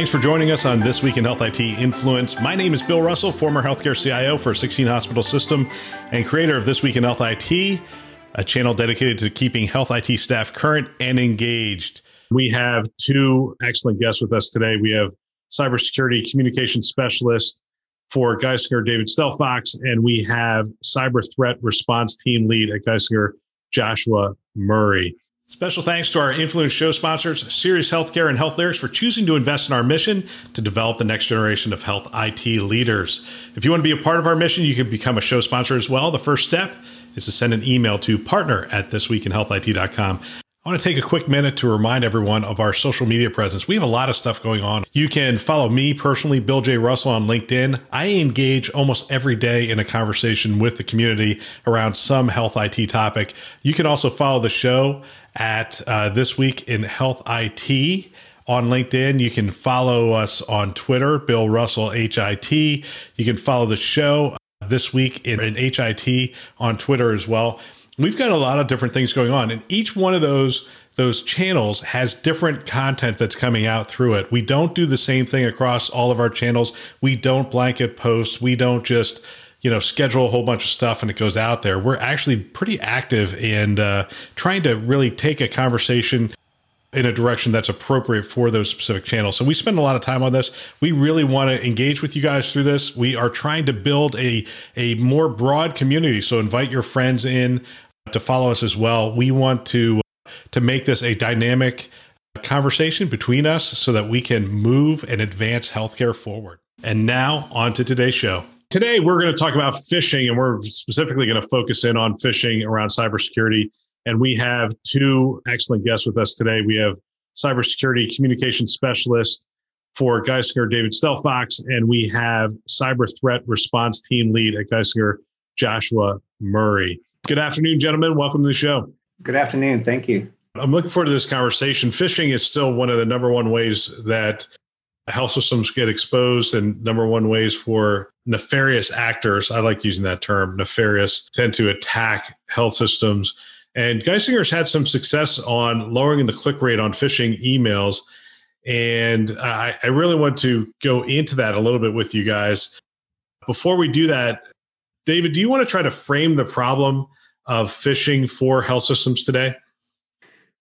Thanks for joining us on This Week in Health IT Influence. My name is Bill Russell, former healthcare CIO for 16 Hospital System and creator of This Week in Health IT, a channel dedicated to keeping health IT staff current and engaged. We have two excellent guests with us today. We have cybersecurity communication specialist for Geisinger, David Stelfox, and we have cyber threat response team lead at Geisinger, Joshua Murray. Special thanks to our influence show sponsors, Sirius Healthcare and Health Lyrics, for choosing to invest in our mission to develop the next generation of health IT leaders. If you want to be a part of our mission, you can become a show sponsor as well. The first step is to send an email to partner at thisweekinhealthit.com. I want to take a quick minute to remind everyone of our social media presence. We have a lot of stuff going on. You can follow me personally, Bill J. Russell, on LinkedIn. I engage almost every day in a conversation with the community around some health IT topic. You can also follow the show at uh, This Week in Health IT on LinkedIn. You can follow us on Twitter, Bill Russell HIT. You can follow the show uh, This Week in, in HIT on Twitter as well we've got a lot of different things going on and each one of those those channels has different content that's coming out through it we don't do the same thing across all of our channels we don't blanket posts we don't just you know schedule a whole bunch of stuff and it goes out there we're actually pretty active and uh, trying to really take a conversation in a direction that's appropriate for those specific channels. So we spend a lot of time on this. We really want to engage with you guys through this. We are trying to build a a more broad community. So invite your friends in to follow us as well. We want to to make this a dynamic conversation between us so that we can move and advance healthcare forward. And now on to today's show. Today we're going to talk about phishing and we're specifically going to focus in on phishing around cybersecurity. And we have two excellent guests with us today. We have cybersecurity communication specialist for Geisinger, David Stelfox, and we have cyber threat response team lead at Geisinger, Joshua Murray. Good afternoon, gentlemen. Welcome to the show. Good afternoon. Thank you. I'm looking forward to this conversation. Phishing is still one of the number one ways that health systems get exposed and number one ways for nefarious actors, I like using that term, nefarious, tend to attack health systems. And Geisinger's had some success on lowering the click rate on phishing emails. And I, I really want to go into that a little bit with you guys. Before we do that, David, do you want to try to frame the problem of phishing for health systems today?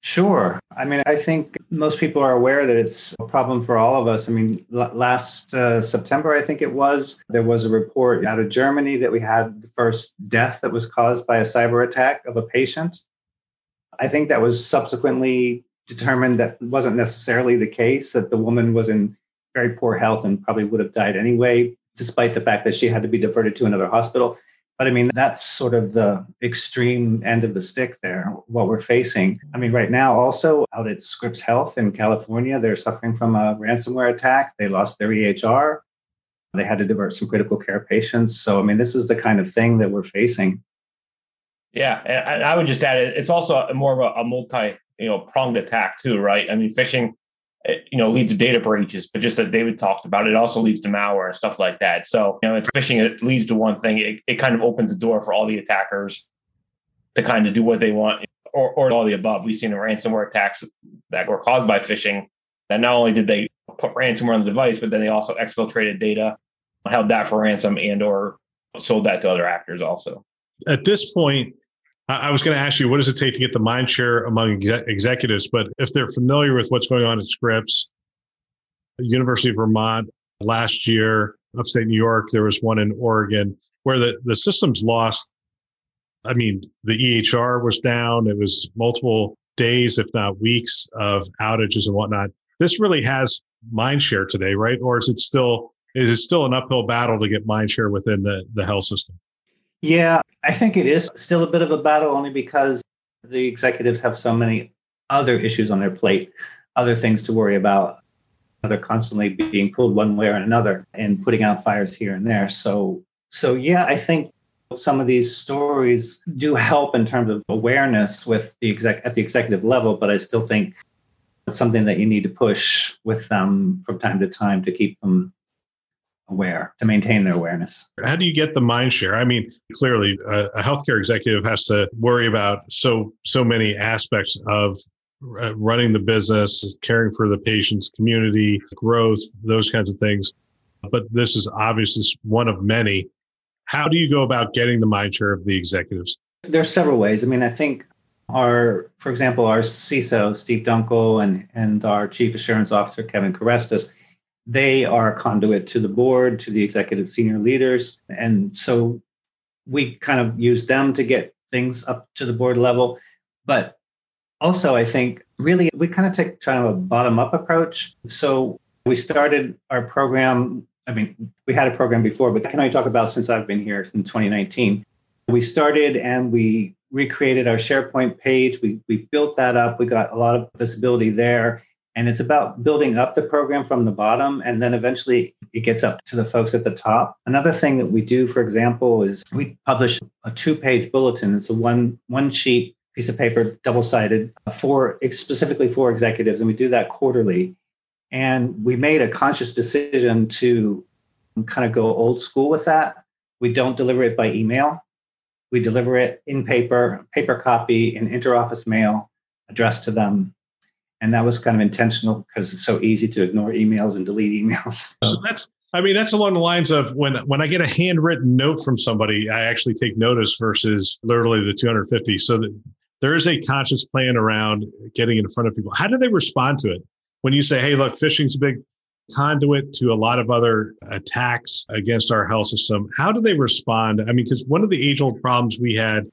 Sure. I mean, I think most people are aware that it's problem for all of us. I mean, l- last uh, September, I think it was, there was a report out of Germany that we had the first death that was caused by a cyber attack of a patient. I think that was subsequently determined that wasn't necessarily the case, that the woman was in very poor health and probably would have died anyway despite the fact that she had to be diverted to another hospital. But I mean, that's sort of the extreme end of the stick there, what we're facing. I mean, right now, also out at Scripps Health in California, they're suffering from a ransomware attack. They lost their EHR. They had to divert some critical care patients. So, I mean, this is the kind of thing that we're facing. Yeah. And I would just add it's also more of a, multi, you know, pronged attack too, right? I mean, phishing it, you know, leads to data breaches, but just as David talked about, it also leads to malware and stuff like that. So, you know, it's phishing, it leads to one thing. It, it kind of opens the door for all the attackers to kind of do what they want or, or all the above. We've seen the ransomware attacks that were caused by phishing that not only did they put ransomware on the device, but then they also exfiltrated data, held that for ransom and or sold that to other actors also. At this point, I was going to ask you, what does it take to get the mind share among executives? But if they're familiar with what's going on at Scripps, University of Vermont last year, upstate New York, there was one in Oregon where the, the systems lost. I mean, the EHR was down. It was multiple days, if not weeks, of outages and whatnot. This really has mind share today, right? Or is it still is it still an uphill battle to get mind share within the, the health system? Yeah, I think it is still a bit of a battle only because the executives have so many other issues on their plate, other things to worry about. They're constantly being pulled one way or another and putting out fires here and there. So, so yeah, I think some of these stories do help in terms of awareness with the exec at the executive level, but I still think it's something that you need to push with them from time to time to keep them aware to maintain their awareness. How do you get the mind share? I mean, clearly, a, a healthcare executive has to worry about so so many aspects of uh, running the business, caring for the patient's community, growth, those kinds of things. But this is obviously one of many. How do you go about getting the mind share of the executives? There are several ways. I mean, I think our, for example, our CISO, Steve Dunkel, and, and our Chief Assurance Officer, Kevin Karestas, they are conduit to the board, to the executive senior leaders. And so we kind of use them to get things up to the board level. But also, I think really we kind of take kind of a bottom up approach. So we started our program. I mean, we had a program before, but can I talk about since I've been here in 2019? We started and we recreated our SharePoint page. We, we built that up. We got a lot of visibility there. And it's about building up the program from the bottom, and then eventually it gets up to the folks at the top. Another thing that we do, for example, is we publish a two-page bulletin. It's a one one sheet piece of paper, double-sided, for specifically for executives, and we do that quarterly. And we made a conscious decision to kind of go old school with that. We don't deliver it by email. We deliver it in paper, paper copy, in interoffice mail, addressed to them and that was kind of intentional because it's so easy to ignore emails and delete emails. So that's I mean that's along the lines of when when I get a handwritten note from somebody, I actually take notice versus literally the 250. So that there is a conscious plan around getting in front of people. How do they respond to it? When you say, "Hey, look, phishing's a big conduit to a lot of other attacks against our health system," how do they respond? I mean, because one of the age-old problems we had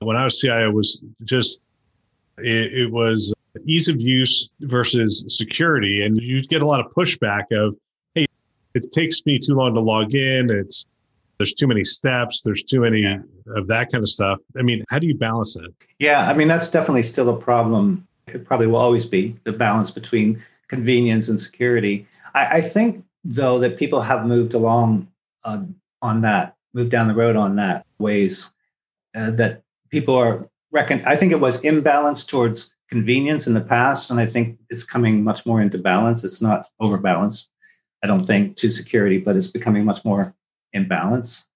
when I was CIO was just it, it was ease of use versus security. And you get a lot of pushback of, hey, it takes me too long to log in. It's there's too many steps. There's too many yeah. of that kind of stuff. I mean, how do you balance that? Yeah, I mean that's definitely still a problem. It probably will always be the balance between convenience and security. I, I think though that people have moved along uh, on that, moved down the road on that ways uh, that people are reckon. I think it was imbalance towards convenience in the past, and I think it's coming much more into balance. It's not overbalanced, I don't think, to security, but it's becoming much more in balance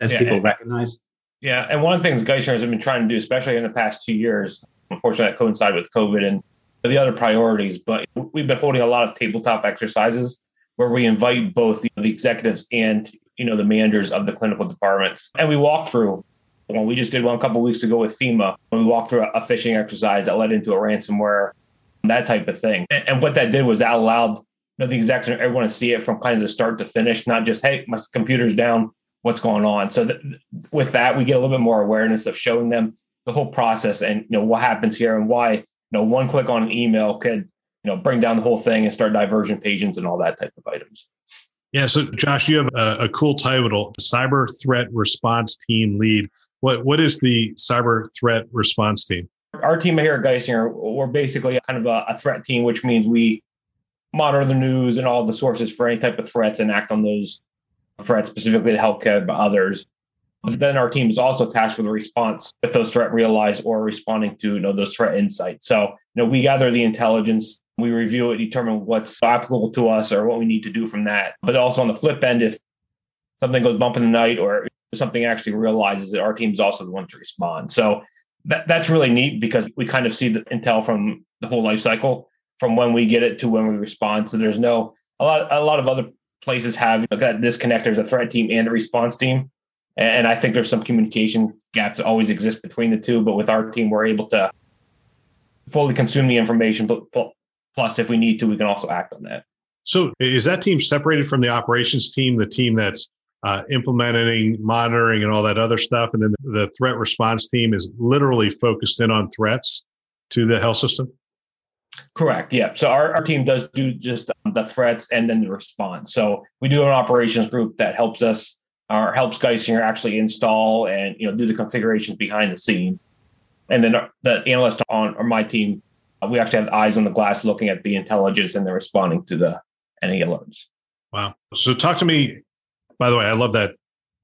as yeah, people and, recognize. Yeah, and one of the things Geisinger has been trying to do, especially in the past two years, unfortunately, that coincided with COVID and the other priorities, but we've been holding a lot of tabletop exercises where we invite both the, the executives and you know the managers of the clinical departments, and we walk through well, we just did one a couple weeks ago with FEMA when we walked through a phishing exercise that led into a ransomware, that type of thing. And, and what that did was that allowed you know, the execs and everyone to see it from kind of the start to finish, not just, hey, my computer's down, what's going on. So th- with that, we get a little bit more awareness of showing them the whole process and you know what happens here and why you know one click on an email could you know bring down the whole thing and start diversion pages and all that type of items. Yeah. So Josh, you have a, a cool title, Cyber Threat Response Team Lead. What what is the cyber threat response team? Our team here at Geisinger, we're basically kind of a, a threat team, which means we monitor the news and all the sources for any type of threats and act on those threats specifically to healthcare but others. But then our team is also tasked with a response if those threat realized or responding to you know those threat insights. So you know we gather the intelligence, we review it, determine what's applicable to us or what we need to do from that. But also on the flip end, if something goes bump in the night or something actually realizes that our team's also the one to respond. So that, that's really neat because we kind of see the intel from the whole life cycle from when we get it to when we respond. So there's no a lot a lot of other places have you know, that disconnect. There's a threat team and a response team. And I think there's some communication gaps that always exist between the two. But with our team, we're able to fully consume the information. But plus, if we need to, we can also act on that. So is that team separated from the operations team, the team that's uh, implementing, monitoring, and all that other stuff. And then the threat response team is literally focused in on threats to the health system. Correct. Yeah. So our, our team does do just um, the threats and then the response. So we do an operations group that helps us or helps Geisinger actually install and you know do the configurations behind the scene. And then the analyst on or my team uh, we actually have eyes on the glass looking at the intelligence and they're responding to the any alerts. Wow. So talk to me. By the way, I love that.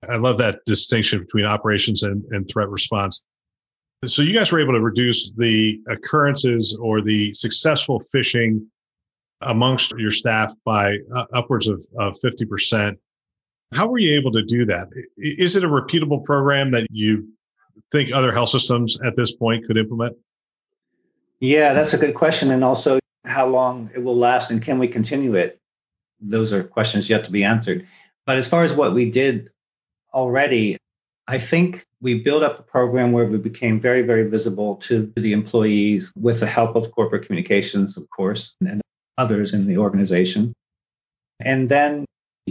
I love that distinction between operations and, and threat response. So you guys were able to reduce the occurrences or the successful phishing amongst your staff by uh, upwards of, of 50%. How were you able to do that? Is it a repeatable program that you think other health systems at this point could implement? Yeah, that's a good question. And also, how long it will last and can we continue it? Those are questions yet to be answered. But as far as what we did already, I think we built up a program where we became very, very visible to the employees with the help of corporate communications, of course, and others in the organization. And then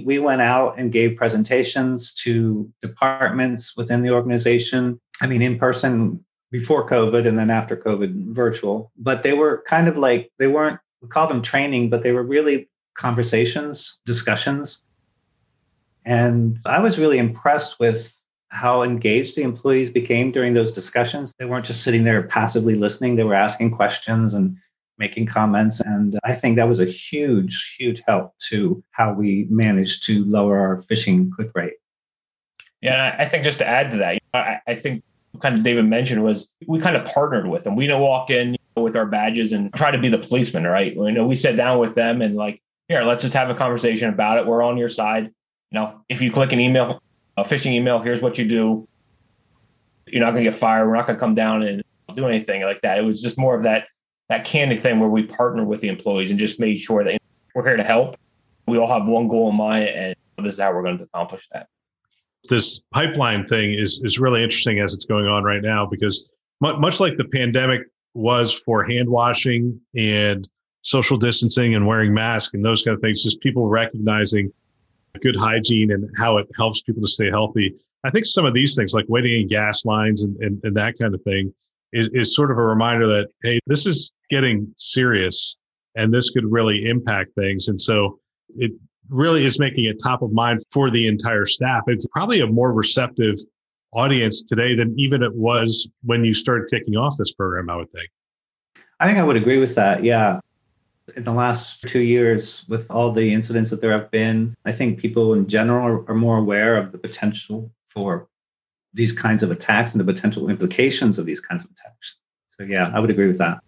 we went out and gave presentations to departments within the organization. I mean, in person before COVID and then after COVID, virtual. But they were kind of like, they weren't, we call them training, but they were really conversations, discussions. And I was really impressed with how engaged the employees became during those discussions. They weren't just sitting there passively listening, they were asking questions and making comments. And I think that was a huge, huge help to how we managed to lower our phishing click rate. Yeah, I think just to add to that, I, think kind of David mentioned was we kind of partnered with them. We don't walk in with our badges and try to be the policeman, right? You know, we sat down with them and like, here, let's just have a conversation about it. We're on your side. You know, if you click an email, a phishing email, here's what you do. You're not going to get fired. We're not going to come down and do anything like that. It was just more of that that candid thing where we partner with the employees and just made sure that we're here to help. We all have one goal in mind, and this is how we're going to accomplish that. This pipeline thing is is really interesting as it's going on right now because much like the pandemic was for hand washing and social distancing and wearing masks and those kind of things, just people recognizing good hygiene and how it helps people to stay healthy. I think some of these things, like waiting in gas lines and, and, and that kind of thing, is, is sort of a reminder that, hey, this is getting serious and this could really impact things. And so it really is making it top of mind for the entire staff. It's probably a more receptive audience today than even it was when you started kicking off this program, I would think. I think I would agree with that. Yeah. In the last two years, with all the incidents that there have been, I think people in general are, are more aware of the potential for these kinds of attacks and the potential implications of these kinds of attacks. So, yeah, I would agree with that.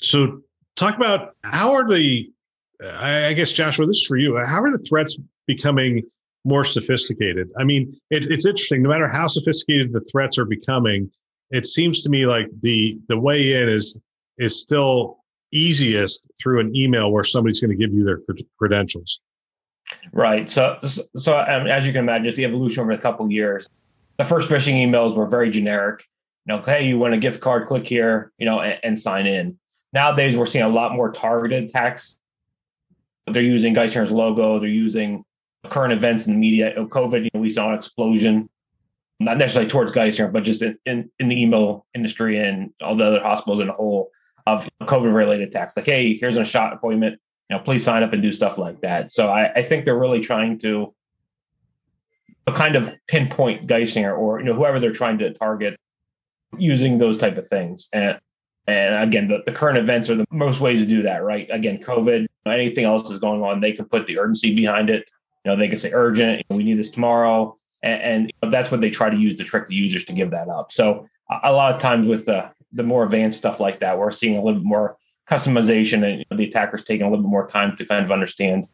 So, talk about how are the, I guess, Joshua, this is for you. How are the threats becoming more sophisticated? I mean, it, it's interesting. No matter how sophisticated the threats are becoming, it seems to me like the the way in is is still easiest through an email where somebody's going to give you their credentials. Right. So, so um, as you can imagine, just the evolution over a couple years. The first phishing emails were very generic. You know, hey, you want a gift card? Click here. You know, and, and sign in. Nowadays, we're seeing a lot more targeted attacks. They're using Geisinger's logo. They're using current events in the media. COVID, you know, we saw an explosion, not necessarily towards Geisinger, but just in, in, in the email industry and all the other hospitals in a whole of COVID related attacks. Like, hey, here's a shot appointment. You know, please sign up and do stuff like that. So I, I think they're really trying to kind of pinpoint Geisinger or you know whoever they're trying to target using those type of things. And and again, the, the current events are the most ways to do that, right? Again, COVID, anything else is going on, they can put the urgency behind it. You know, they can say urgent, we need this tomorrow. And, and that's what they try to use to trick the users to give that up. So a lot of times with the, the more advanced stuff like that, we're seeing a little bit more customization and you know, the attackers taking a little bit more time to kind of understand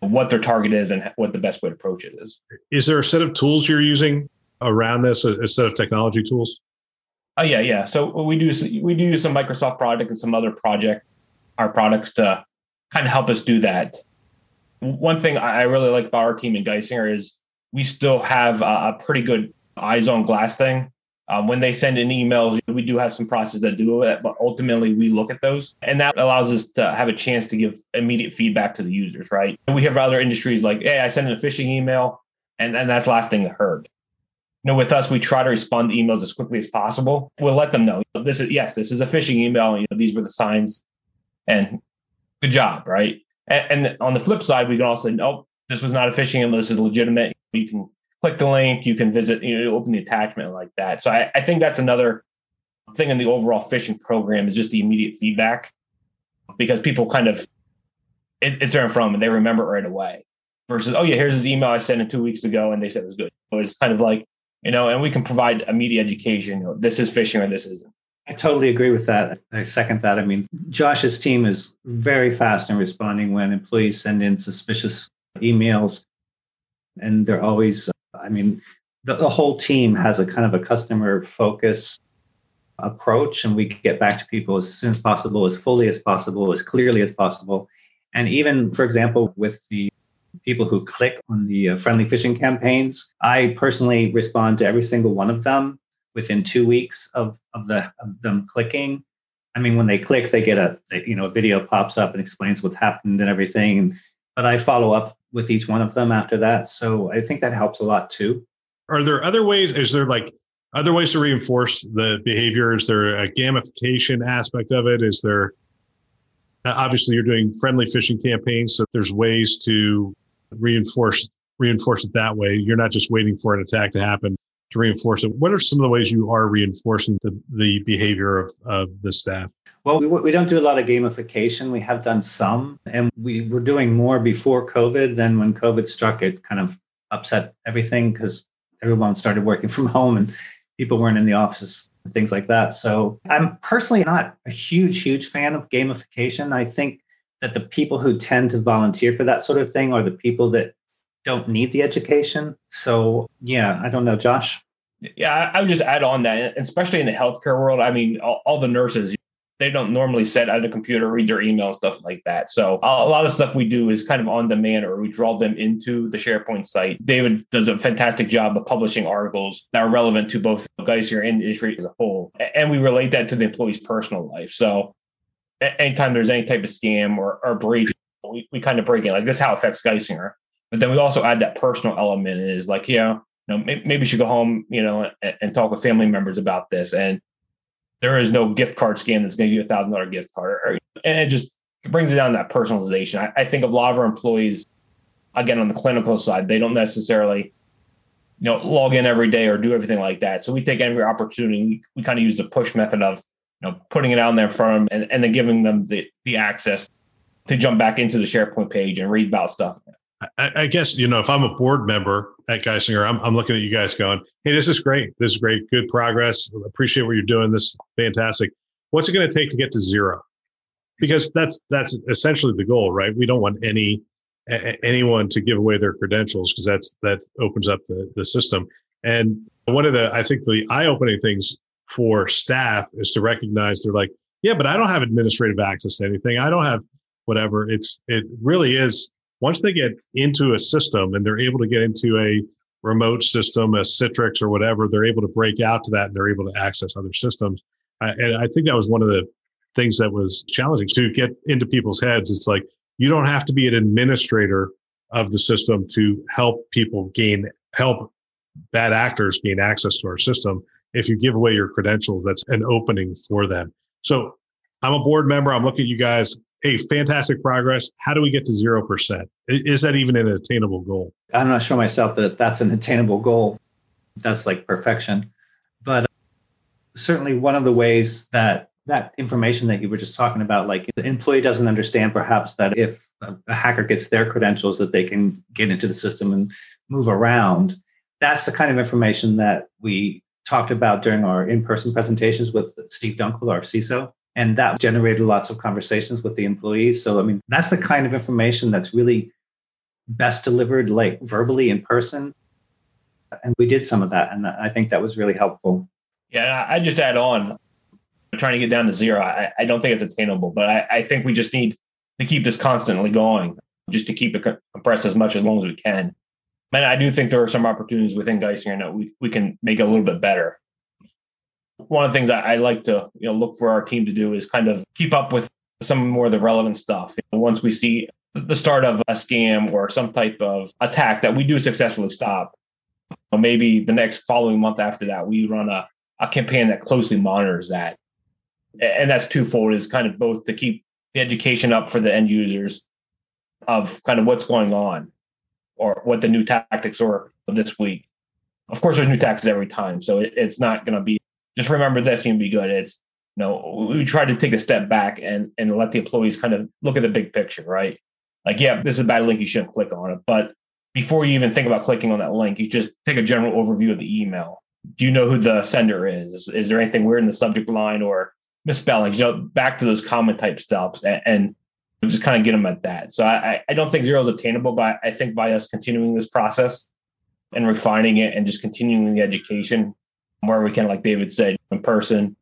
what their target is and what the best way to approach it is. Is there a set of tools you're using around this, a, a set of technology tools? Oh yeah, yeah. So we do we do use some Microsoft product and some other project our products to kind of help us do that. One thing I really like about our team in Geisinger is we still have a, pretty good eyes on glass thing. Um, when they send in emails, we do have some processes that do it, but ultimately we look at those, and that allows us to have a chance to give immediate feedback to the users. Right? And we have other industries like, hey, I sent in a phishing email, and and that's last thing that heard You know, with us, we try to respond to emails as quickly as possible. We'll let them know this is yes, this is a phishing email. You know, these were the signs, and good job, right? And, and on the flip side, we can also say, oh, this was not a phishing email. This is legitimate. You can click the link. You can visit. You know, open the attachment like that. So I, I think that's another thing in the overall phishing program is just the immediate feedback because people kind of it, it's there from and they remember it right away versus oh yeah here's his email I sent him two weeks ago and they said it was good. So it's kind of like you know, and we can provide immediate education. You know, this is phishing or this isn't. I totally agree with that. I second that. I mean, Josh's team is very fast in responding when employees send in suspicious emails, and they're always. I mean, the, the whole team has a kind of a customer focus approach, and we get back to people as soon as possible, as fully as possible, as clearly as possible. And even, for example, with the people who click on the uh, friendly phishing campaigns. I personally respond to every single one of them within two weeks of, of, the, of them clicking. I mean, when they click, they get a you know a video pops up and explains what's happened and everything. But I follow up with each one of them after that, so I think that helps a lot too. Are there other ways? Is there like other ways to reinforce the behavior? Is there a gamification aspect of it? Is there uh, obviously you're doing friendly phishing campaigns, so there's ways to reinforce reinforce it that way. You're not just waiting for an attack to happen to reinforce it. What are some of the ways you are reinforcing the, the behavior of, of the staff? Well, we, we don't do a lot of gamification. We have done some, and we were doing more before COVID. than when COVID struck, it kind of upset everything because everyone started working from home and people weren't in the offices and things like that. So I'm personally not a huge, huge fan of gamification. I think that the people who tend to volunteer for that sort of thing are the people that don't need the education. So, yeah, I don't know, Josh. Yeah, I would just add on that, especially in the healthcare world. I mean, all, all the nurses, they don't normally sit at a computer, read their email, stuff like that. So a lot of stuff we do is kind of on demand or we draw them into the SharePoint site. David does a fantastic job of publishing articles that are relevant to both Geisinger and industry as a whole. And we relate that to the employee's personal life. So anytime there's any type of scam or, or breach, we, we kind of break in. Like this how it affects Geisinger. But then we also add that personal element is like, yeah, you know, maybe, maybe you should go home, you know, and, and, talk with family members about this. And there is no gift card scam that's going to give you a thousand dollar gift card. Or, and it just brings it down that personalization. I, I think a lot of our employees, again, on the clinical side, they don't necessarily, you know, log in every day or do everything like that. So we take every opportunity. We, kind of use the push method of you know, putting it out there for them and, and then giving them the, the access to jump back into the SharePoint page and read about stuff. I, I guess, you know, if I'm a board member at Geisinger, I'm, I'm looking at you guys going, hey, this is great. This is great. Good progress. Appreciate what you're doing. This is fantastic. What's it going to take to get to zero? Because that's that's essentially the goal, right? We don't want any anyone to give away their credentials because that's that opens up the, the system. And one of the I think the eye-opening things for staff is to recognize they're like, yeah, but I don't have administrative access to anything. I don't have whatever. It's it really is once they get into a system and they're able to get into a remote system, a Citrix or whatever, they're able to break out to that and they're able to access other systems. I, and I think that was one of the things that was challenging to get into people's heads. It's like you don't have to be an administrator of the system to help people gain help bad actors gain access to our system if you give away your credentials, that's an opening for them. So I'm a board member. I'm looking at you guys. Hey, fantastic progress. How do we get to 0%? Is that even an attainable goal? I'm not sure myself that that's an attainable goal. That's like perfection. But uh, certainly one of the ways that that information that you were just talking about, like the employee doesn't understand perhaps that if a hacker gets their credentials, that they can get into the system and move around. That's the kind of information that we talked about during our in-person presentations with Steve Dunkel, our CISO. And that generated lots of conversations with the employees. So, I mean, that's the kind of information that's really best delivered like verbally in person. And we did some of that. And I think that was really helpful. Yeah, I just add on trying to get down to zero. I, I don't think it's attainable, but I, I think we just need to keep this constantly going just to keep it compressed as much as long as we can and I do think there are some opportunities within Geisinger that we, we can make it a little bit better. One of the things I, I like to you know look for our team to do is kind of keep up with some more of the relevant stuff. Once we see the start of a scam or some type of attack that we do successfully stop, maybe the next following month after that, we run a, a campaign that closely monitors that. And that's twofold is kind of both to keep the education up for the end users of kind of what's going on or what the new tactics are of this week. Of course, there's new tactics every time, so it, it's not going to be just remember this, you'll be good. It's you know, we try to take a step back and and let the employees kind of look at the big picture, right? Like, yeah, this is a bad link, you shouldn't click on it. But before you even think about clicking on that link, you just take a general overview of the email. Do you know who the sender is? Is there anything weird in the subject line or misspellings? You know, back to those common type stuffs and, and just kind of get them at that. So I, I don't think zero is attainable, but I think by us continuing this process and refining it and just continuing the education where we can, like David said, in person,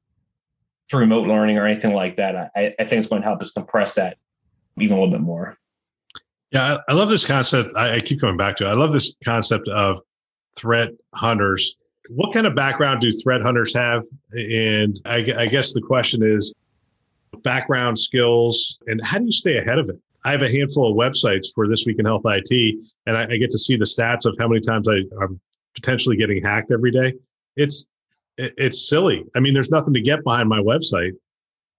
through remote learning or anything like that, I, I think it's going to help us compress that even a little bit more. Yeah, I, I love this concept. I, I keep coming back to it. I love this concept of threat hunters. What kind of background do threat hunters have? And I, I guess the question is background skills and how do you stay ahead of it? I have a handful of websites for This Week in Health IT, and I, I get to see the stats of how many times I, I'm potentially getting hacked every day. It's it's silly. I mean, there's nothing to get behind my website,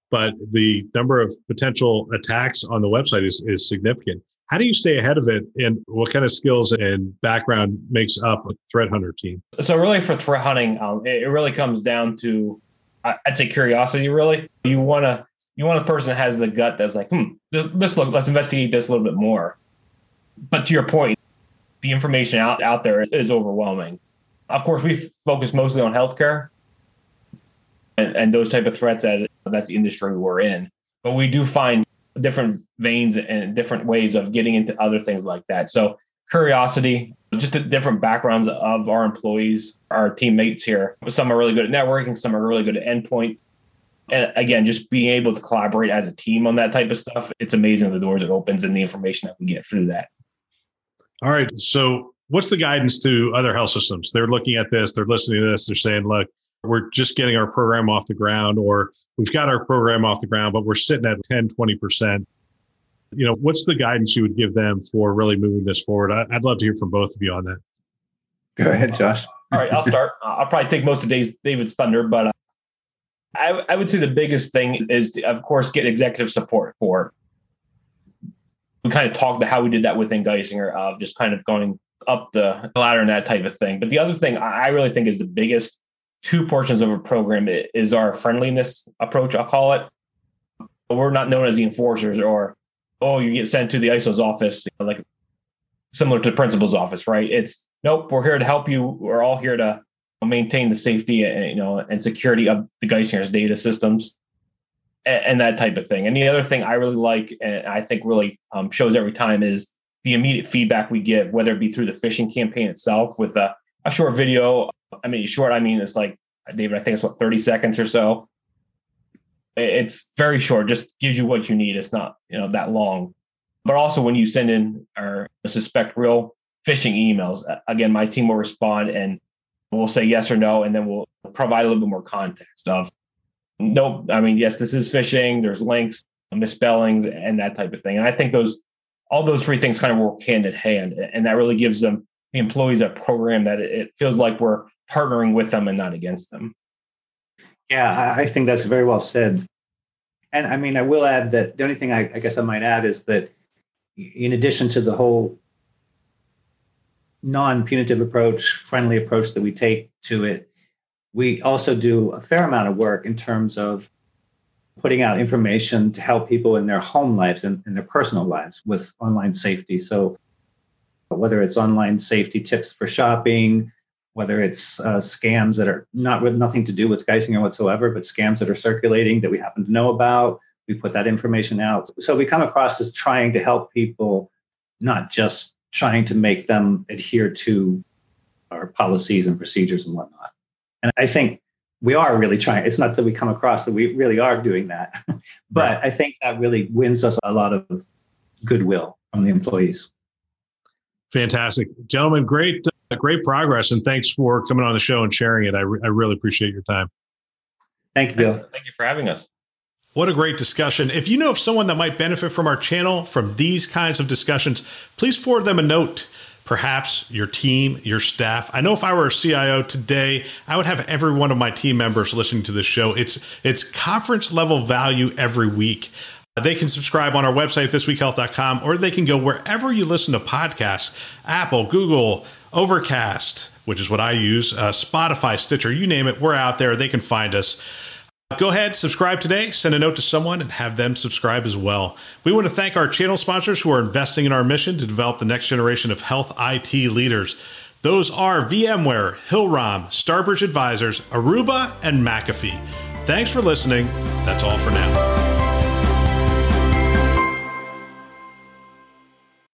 but the number of potential attacks on the website is, is significant. How do you stay ahead of it, and what kind of skills and background makes up a threat hunter team? So, really, for threat hunting, um, it, it really comes down to, I'd say, curiosity. Really, you want to you want a person that has the gut that's like, hmm, let's look, let's investigate this a little bit more. But to your point, the information out out there is overwhelming. Of course, we focus mostly on healthcare and, and those type of threats as that's the industry we're in. But we do find different veins and different ways of getting into other things like that. So curiosity, just the different backgrounds of our employees, our teammates here. Some are really good at networking, some are really good at endpoint. And again, just being able to collaborate as a team on that type of stuff, it's amazing the doors it opens and the information that we get through that. All right. So what's the guidance to other health systems? They're looking at this, they're listening to this, they're saying, look, we're just getting our program off the ground, or we've got our program off the ground, but we're sitting at 10, 20%. You know, what's the guidance you would give them for really moving this forward? I'd love to hear from both of you on that. Go ahead, Josh. All right, I'll start. I'll probably take most of David's thunder, but uh, I, I would say the biggest thing is, to, of course, get executive support for. We kind of talked about how we did that within Geisinger of just kind of going up the ladder and that type of thing. But the other thing I really think is the biggest two portions of a program is our friendliness approach, I'll call it. We're not known as the enforcers or, oh, you get sent to the ISO's office, like similar to the principal's office, right? It's nope, we're here to help you. We're all here to maintain the safety and you know and security of the Geisinger's data systems and, and, that type of thing. And the other thing I really like and I think really um, shows every time is the immediate feedback we give, whether it be through the phishing campaign itself with a, a short video. I mean, short, I mean, it's like, David, I think it's what, 30 seconds or so. It's very short, just gives you what you need. It's not, you know, that long. But also when you send in or suspect real phishing emails, again, my team will respond and we'll say yes or no, and then we'll provide a little bit more context of, nope, I mean, yes, this is phishing, there's links, misspellings, and that type of thing. And I think those all those three things kind of work hand in hand. And that really gives them the employees a program that it feels like we're partnering with them and not against them. Yeah, I think that's very well said. And I mean, I will add that the only thing I, I guess I might add is that in addition to the whole non-punitive approach, friendly approach that we take to it, we also do a fair amount of work in terms of putting out information to help people in their home lives and in their personal lives with online safety. So, whether it's online safety tips for shopping, whether it's uh, scams that are not with nothing to do with Geisinger whatsoever, but scams that are circulating that we happen to know about, we put that information out. So we come across as trying to help people, not just trying to make them adhere to our policies and procedures and whatnot. And I think we are really trying. It's not that we come across that we really are doing that, but right. I think that really wins us a lot of goodwill from the employees. Fantastic, gentlemen! Great, uh, great progress, and thanks for coming on the show and sharing it. I, re- I really appreciate your time. Thank you, Bill. Thank you for having us. What a great discussion. If you know of someone that might benefit from our channel from these kinds of discussions, please forward them a note perhaps your team, your staff. I know if I were a CIO today, I would have every one of my team members listening to this show. It's it's conference level value every week. They can subscribe on our website, thisweekhealth.com, or they can go wherever you listen to podcasts Apple, Google, Overcast, which is what I use, uh, Spotify, Stitcher, you name it. We're out there. They can find us. Go ahead, subscribe today, send a note to someone, and have them subscribe as well. We want to thank our channel sponsors who are investing in our mission to develop the next generation of health IT leaders. Those are VMware, Hillrom, Starbridge Advisors, Aruba, and McAfee. Thanks for listening. That's all for now.